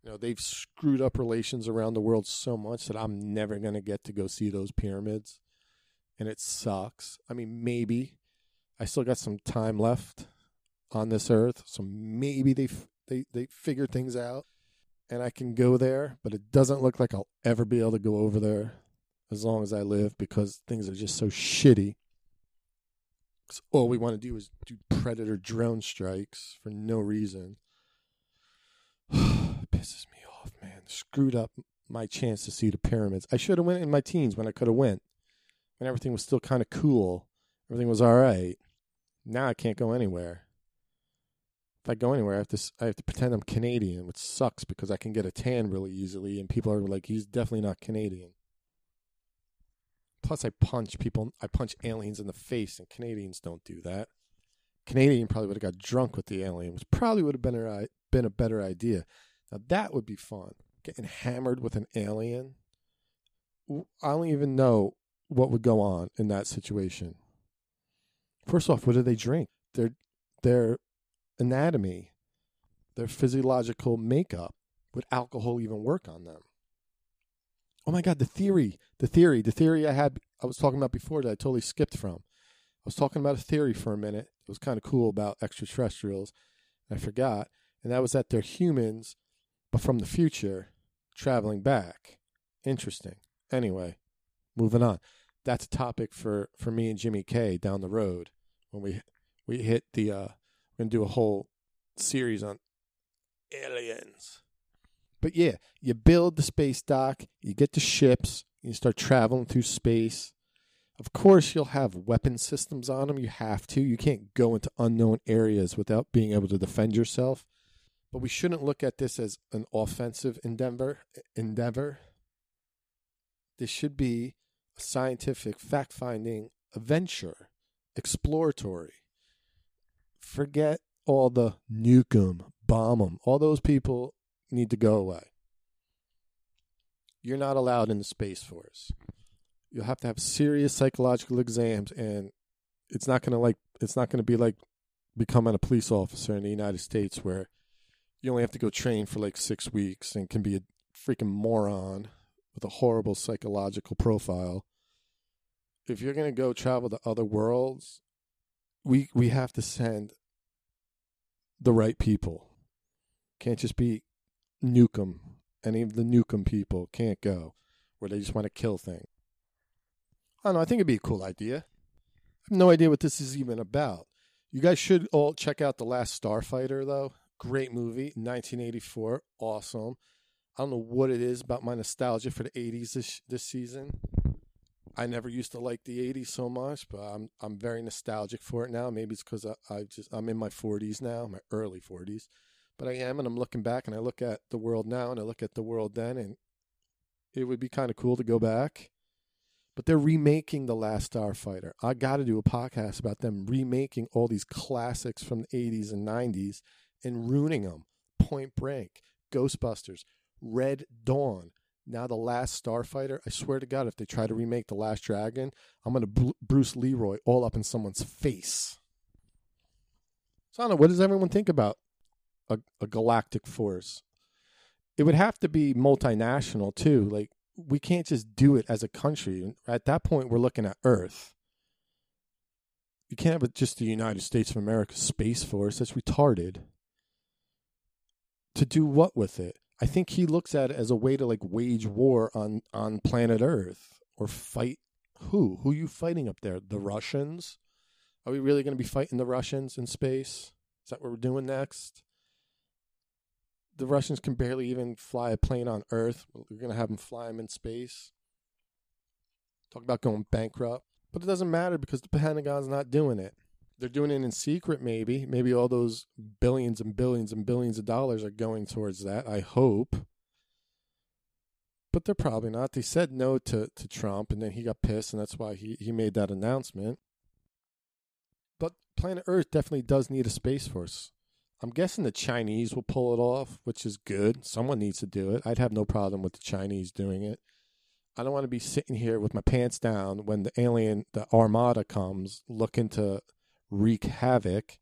You know, they've screwed up relations around the world so much that I'm never going to get to go see those pyramids. And it sucks. I mean, maybe I still got some time left on this earth, so maybe they they they figure things out and I can go there, but it doesn't look like I'll ever be able to go over there as long as I live because things are just so shitty all we want to do is do predator drone strikes for no reason. it pisses me off, man. Screwed up my chance to see the pyramids. I should have went in my teens when I could have went. When everything was still kind of cool. Everything was all right. Now I can't go anywhere. If I go anywhere, I have to I have to pretend I'm Canadian, which sucks because I can get a tan really easily, and people are like, "He's definitely not Canadian." Plus, I punch people. I punch aliens in the face, and Canadians don't do that. Canadian probably would have got drunk with the alien, which probably would have been a, been a better idea. Now that would be fun. Getting hammered with an alien. I don't even know what would go on in that situation. First off, what do they drink? Their their anatomy, their physiological makeup. Would alcohol even work on them? Oh my god, the theory, the theory, the theory I had, I was talking about before that I totally skipped from. I was talking about a theory for a minute. It was kind of cool about extraterrestrials. I forgot, and that was that they're humans, but from the future, traveling back. Interesting. Anyway, moving on. That's a topic for for me and Jimmy K down the road when we we hit the. uh We're gonna do a whole series on aliens. But yeah, you build the space dock, you get the ships, you start traveling through space. Of course, you'll have weapon systems on them. You have to. You can't go into unknown areas without being able to defend yourself. But we shouldn't look at this as an offensive endeavor. Endeavor. This should be a scientific, fact-finding adventure, exploratory. Forget all the nuke them, bomb them. All those people need to go away. You're not allowed in the Space Force. You'll have to have serious psychological exams, and it's not gonna like it's not gonna be like becoming a police officer in the United States where you only have to go train for like six weeks and can be a freaking moron with a horrible psychological profile. If you're gonna go travel to other worlds, we we have to send the right people. Can't just be Nukem. Any of the Nukem people can't go, where they just want to kill things. I don't know. I think it'd be a cool idea. I have no idea what this is even about. You guys should all check out The Last Starfighter, though. Great movie, 1984. Awesome. I don't know what it is about my nostalgia for the 80s this this season. I never used to like the 80s so much, but I'm I'm very nostalgic for it now. Maybe it's because I, I just I'm in my 40s now, my early 40s but I am, and I'm looking back, and I look at the world now, and I look at the world then, and it would be kind of cool to go back. But they're remaking The Last Starfighter. I got to do a podcast about them remaking all these classics from the 80s and 90s and ruining them. Point Break, Ghostbusters, Red Dawn, now The Last Starfighter. I swear to God, if they try to remake The Last Dragon, I'm going to Bruce Leroy all up in someone's face. So I don't know. What does everyone think about a, a galactic force. It would have to be multinational too. Like we can't just do it as a country. At that point, we're looking at Earth. You can't have just the United States of America Space Force. That's retarded. To do what with it? I think he looks at it as a way to like wage war on on planet Earth or fight who? Who are you fighting up there? The Russians? Are we really going to be fighting the Russians in space? Is that what we're doing next? The Russians can barely even fly a plane on Earth. We're going to have them fly them in space. Talk about going bankrupt. But it doesn't matter because the Pentagon's not doing it. They're doing it in secret, maybe. Maybe all those billions and billions and billions of dollars are going towards that. I hope. But they're probably not. They said no to, to Trump, and then he got pissed, and that's why he, he made that announcement. But planet Earth definitely does need a space force. I'm guessing the Chinese will pull it off, which is good. Someone needs to do it. I'd have no problem with the Chinese doing it. I don't want to be sitting here with my pants down when the alien, the armada comes looking to wreak havoc.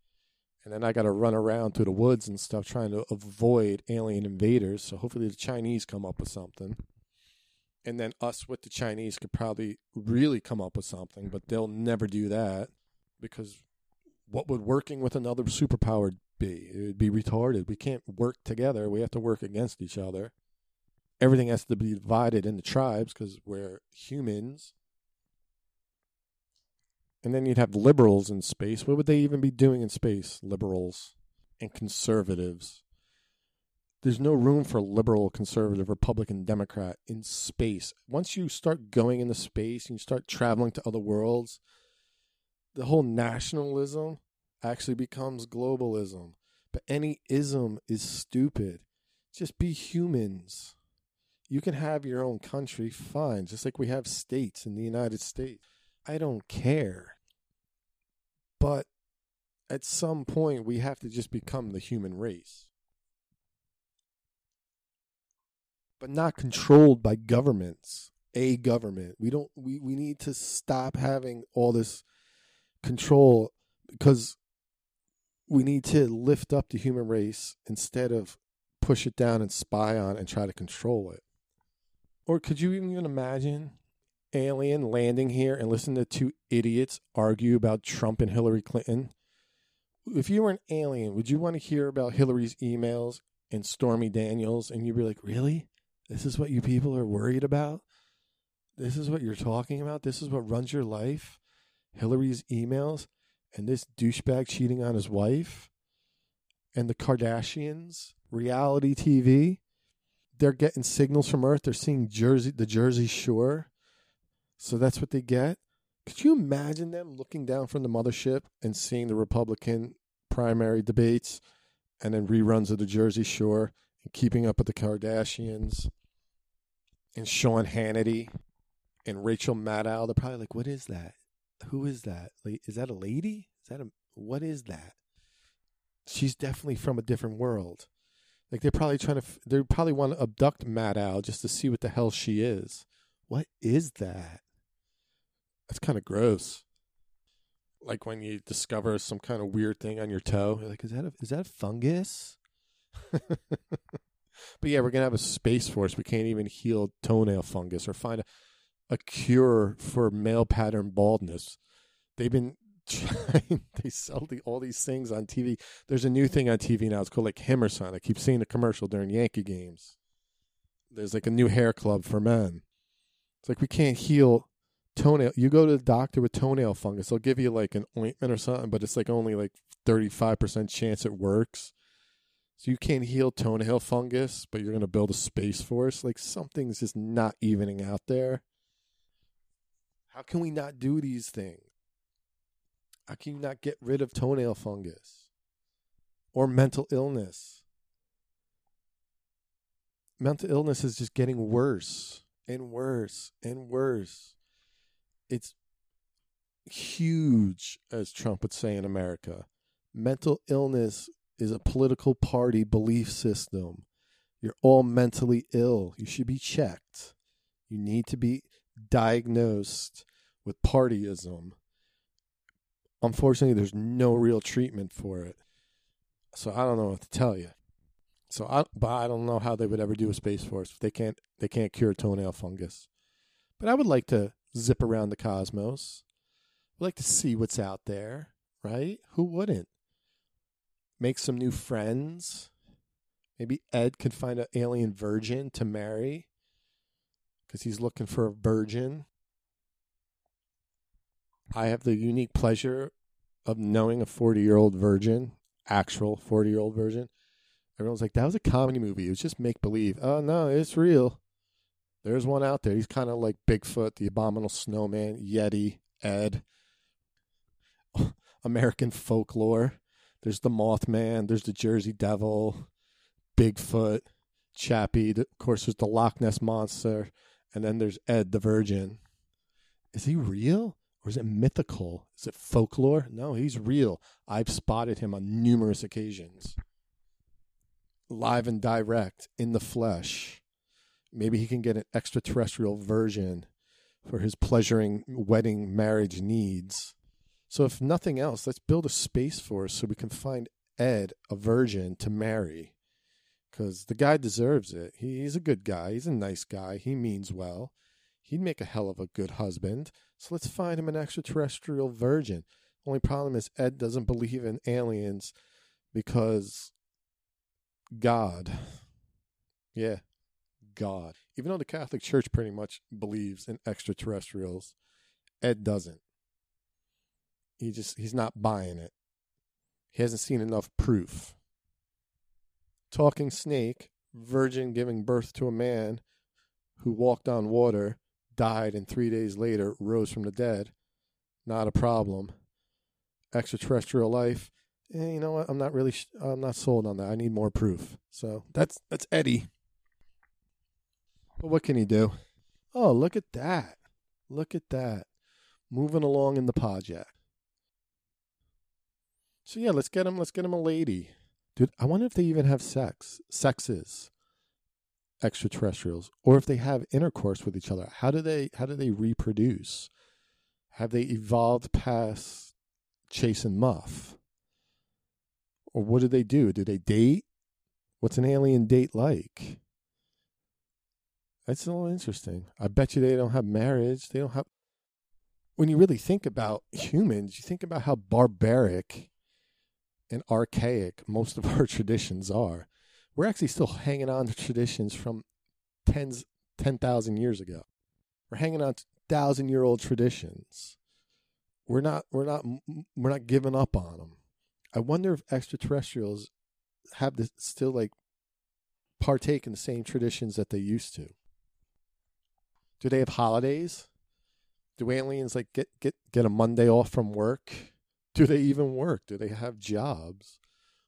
And then I got to run around through the woods and stuff trying to avoid alien invaders. So hopefully the Chinese come up with something. And then us with the Chinese could probably really come up with something, but they'll never do that because what would working with another superpower be? It would be retarded. We can't work together. We have to work against each other everything has to be divided into tribes because we're humans. And then you'd have liberals in space. What would they even be doing in space? Liberals and conservatives. There's no room for liberal, conservative, Republican, Democrat in space. Once you start going into space and you start traveling to other worlds, the whole nationalism actually becomes globalism. But any ism is stupid. Just be humans. You can have your own country, fine, just like we have states in the United States. I don't care. But at some point, we have to just become the human race. But not controlled by governments, a government. We don't we, we need to stop having all this control because we need to lift up the human race instead of push it down and spy on and try to control it. Or could you even imagine alien landing here and listen to two idiots argue about Trump and Hillary Clinton? If you were an alien, would you want to hear about Hillary's emails and Stormy Daniels and you'd be like, "Really? This is what you people are worried about? This is what you're talking about? This is what runs your life? Hillary's emails and this douchebag cheating on his wife and the Kardashians, reality TV?" they're getting signals from Earth. They're seeing Jersey, the Jersey Shore. So that's what they get. Could you imagine them looking down from the mothership and seeing the Republican primary debates and then reruns of the Jersey Shore and keeping up with the Kardashians and Sean Hannity and Rachel Maddow? They're probably like, what is that? Who is that? Is that a lady? Is that a, what is that? She's definitely from a different world. Like they're probably trying to, they probably want to abduct Maddow just to see what the hell she is. What is that? That's kind of gross. Like when you discover some kind of weird thing on your toe, you're like, is that a, is that a fungus? but yeah, we're gonna have a space force. We can't even heal toenail fungus or find a, a cure for male pattern baldness. They've been trying they sell the, all these things on TV. There's a new thing on TV now. It's called like Himerson. I keep seeing the commercial during Yankee games. There's like a new hair club for men. It's like we can't heal toenail. You go to the doctor with toenail fungus, they'll give you like an ointment or something, but it's like only like 35% chance it works. So you can't heal toenail fungus, but you're going to build a space force. Like something's just not evening out there. How can we not do these things? How can you not get rid of toenail fungus or mental illness? Mental illness is just getting worse and worse and worse. It's huge, as Trump would say in America. Mental illness is a political party belief system. You're all mentally ill. You should be checked. You need to be diagnosed with partyism unfortunately, there's no real treatment for it. So I don't know what to tell you. So I, but I don't know how they would ever do a space force. If they can't. They can't cure toenail fungus. But I would like to zip around the cosmos. I'd like to see what's out there, right? Who wouldn't? Make some new friends. Maybe Ed could find an alien virgin to marry because he's looking for a virgin. I have the unique pleasure of knowing a 40 year old virgin, actual 40 year old virgin, Everyone's like, that was a comedy movie. It was just make believe. Oh, no, it's real. There's one out there. He's kind of like Bigfoot, the Abominable Snowman, Yeti, Ed, American folklore. There's the Mothman. There's the Jersey Devil, Bigfoot, Chappie. Of course, there's the Loch Ness Monster. And then there's Ed the Virgin. Is he real? Or is it mythical? Is it folklore? No, he's real. I've spotted him on numerous occasions. Live and direct, in the flesh. Maybe he can get an extraterrestrial version for his pleasuring wedding marriage needs. So, if nothing else, let's build a space force so we can find Ed a virgin to marry. Because the guy deserves it. He's a good guy. He's a nice guy. He means well. He'd make a hell of a good husband. So let's find him an extraterrestrial virgin. Only problem is Ed doesn't believe in aliens because God. Yeah, God. Even though the Catholic Church pretty much believes in extraterrestrials, Ed doesn't. He just he's not buying it. He hasn't seen enough proof. Talking snake, virgin giving birth to a man who walked on water, died, and three days later rose from the dead. Not a problem. Extraterrestrial life. Eh, you know what? I'm not really. Sh- I'm not sold on that. I need more proof. So that's that's Eddie. But what can he do? Oh, look at that! Look at that! Moving along in the project. So yeah, let's get him. Let's get him a lady, dude. I wonder if they even have sex, sexes, extraterrestrials, or if they have intercourse with each other. How do they? How do they reproduce? Have they evolved past chase and muff? Or what do they do? Do they date? What's an alien date like? That's a little interesting. I bet you they don't have marriage. They don't have. When you really think about humans, you think about how barbaric and archaic most of our traditions are. We're actually still hanging on to traditions from tens, 10,000 years ago. We're hanging on to thousand year old traditions. We're not, we're not, we're not giving up on them. I wonder if extraterrestrials have to still like partake in the same traditions that they used to. Do they have holidays? Do aliens like get get get a Monday off from work? Do they even work? Do they have jobs?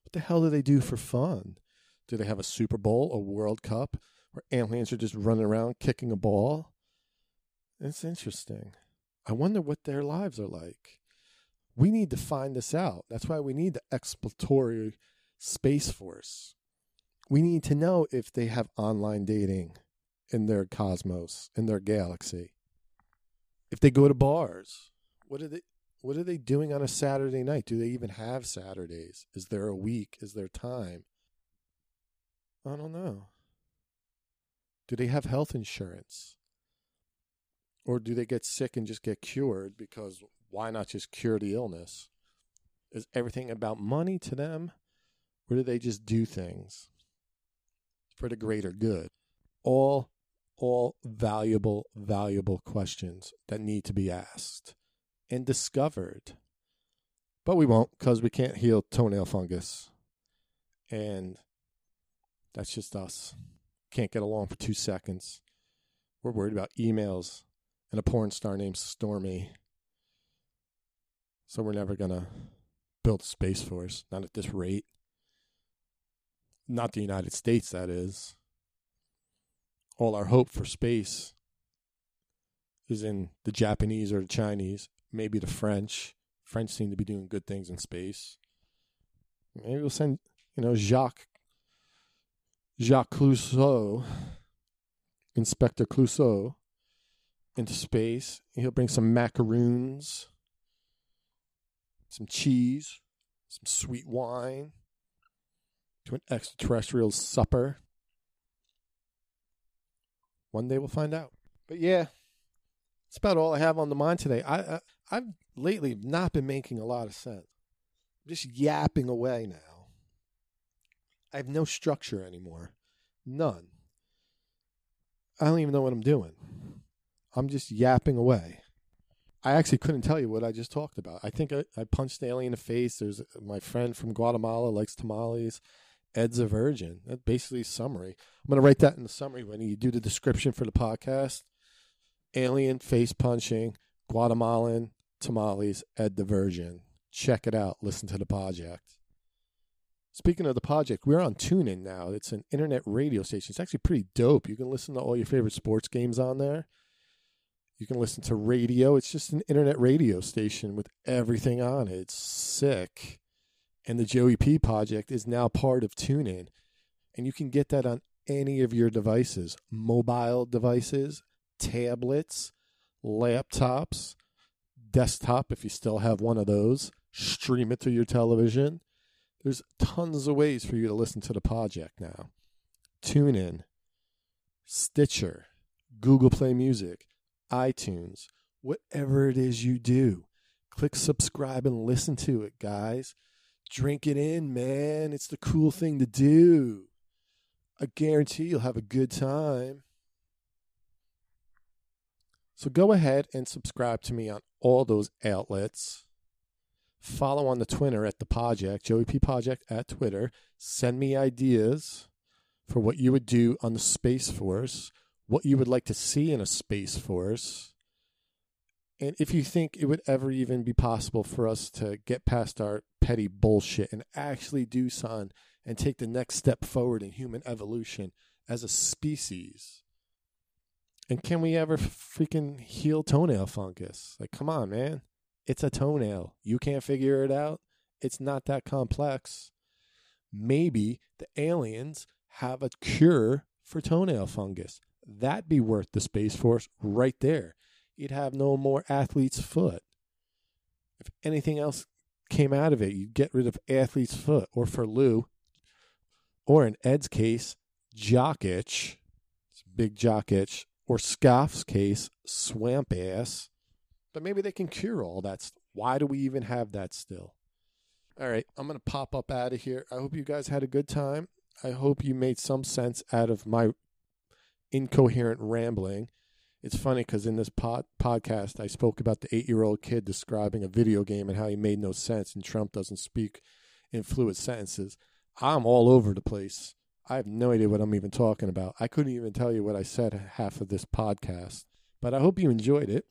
What the hell do they do for fun? Do they have a Super Bowl, a World Cup, where aliens are just running around kicking a ball? It's interesting. I wonder what their lives are like. We need to find this out. That's why we need the exploratory space force. We need to know if they have online dating in their cosmos, in their galaxy. If they go to bars, what are they what are they doing on a Saturday night? Do they even have Saturdays? Is there a week? Is there time? I don't know. Do they have health insurance? Or do they get sick and just get cured because why not just cure the illness? Is everything about money to them? Or do they just do things for the greater good? All all valuable, valuable questions that need to be asked and discovered. But we won't because we can't heal toenail fungus. And that's just us. Can't get along for two seconds. We're worried about emails and a porn star named Stormy. So we're never going to build a space force, not at this rate. Not the United States, that is. All our hope for space is in the Japanese or the Chinese maybe the French. French seem to be doing good things in space. Maybe we'll send, you know, Jacques Jacques Clouseau, Inspector Clouseau, into space. He'll bring some macaroons, some cheese, some sweet wine to an extraterrestrial supper. One day we'll find out. But yeah, that's about all I have on the mind today. I, I I've lately not been making a lot of sense. I'm just yapping away now. I have no structure anymore. None. I don't even know what I'm doing. I'm just yapping away. I actually couldn't tell you what I just talked about. I think I, I punched the alien in the face. There's my friend from Guatemala likes tamales, Ed's a virgin. That's basically summary. I'm going to write that in the summary when you do the description for the podcast. Alien face punching, Guatemalan tamales, Ed the virgin. Check it out. Listen to the Podject. Speaking of the Podject, we're on TuneIn now. It's an internet radio station. It's actually pretty dope. You can listen to all your favorite sports games on there. You can listen to radio. It's just an internet radio station with everything on it. It's sick. And the Joey P Podject is now part of TuneIn. And you can get that on any of your devices mobile devices, tablets, laptops, desktop, if you still have one of those. Stream it to your television there's tons of ways for you to listen to the Podject now. Tune in, Stitcher, Google Play Music, iTunes, whatever it is you do. Click subscribe and listen to it, guys. Drink it in, man. It's the cool thing to do. I guarantee you'll have a good time. So go ahead and subscribe to me on all those outlets. Follow on the Twitter at the Podject, Joey P Podject at Twitter. Send me ideas for what you would do on the Space Force, what you would like to see in a Space Force, and if you think it would ever even be possible for us to get past our petty bullshit and actually do something and take the next step forward in human evolution as a species. And can we ever freaking heal toenail fungus? Like, come on, man. It's a toenail. You can't figure it out. It's not that complex. Maybe the aliens have a cure for toenail fungus. That'd be worth the Space Force right there. You'd have no more athlete's foot. If anything else came out of it, you'd get rid of athlete's foot, or for Lou, or in Ed's case, jock itch, big jock itch, or Scoff's case, swamp ass. But maybe they can cure all that. Why do we even have that still? All right, I'm going to pop up out of here. I hope you guys had a good time. I hope you made some sense out of my incoherent rambling. It's funny because in this pod- podcast, I spoke about the eight year old kid describing a video game and how he made no sense, and Trump doesn't speak in fluid sentences. I'm all over the place. I have no idea what I'm even talking about. I couldn't even tell you what I said half of this podcast, but I hope you enjoyed it.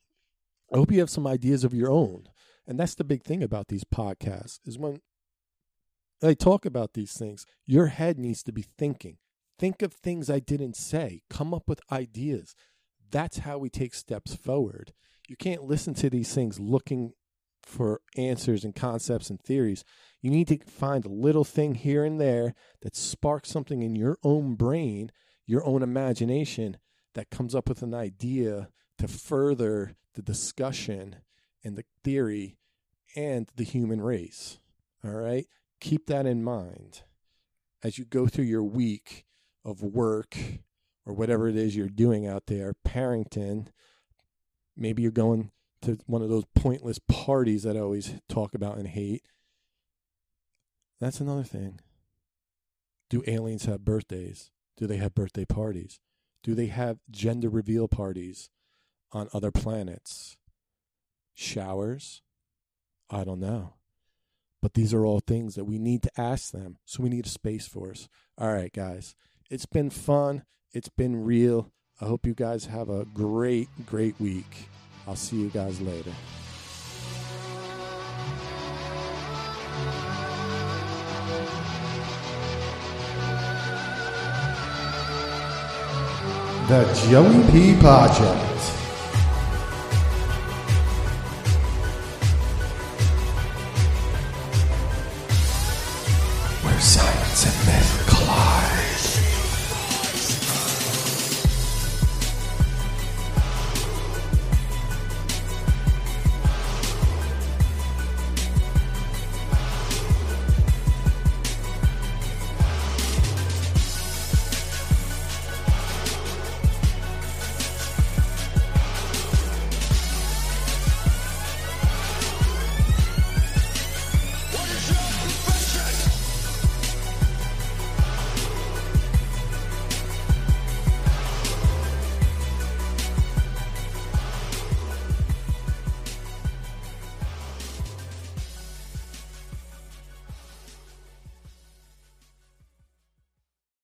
I hope you have some ideas of your own. And that's the big thing about these podcasts is when I talk about these things, your head needs to be thinking. Think of things I didn't say. Come up with ideas. That's how we take steps forward. You can't listen to these things looking for answers and concepts and theories. You need to find a little thing here and there that sparks something in your own brain, your own imagination that comes up with an idea to further the discussion and the theory and the human race. All right? Keep that in mind as you go through your week of work or whatever it is you're doing out there, Parrington. Maybe you're going to one of those pointless parties that I always talk about and hate. That's another thing. Do aliens have birthdays? Do they have birthday parties? Do they have gender reveal parties? on other planets. Showers? I don't know. But these are all things that we need to ask them. So we need a space force. All right, guys. It's been fun. It's been real. I hope you guys have a great, great week. I'll see you guys later. The Joey P Podject.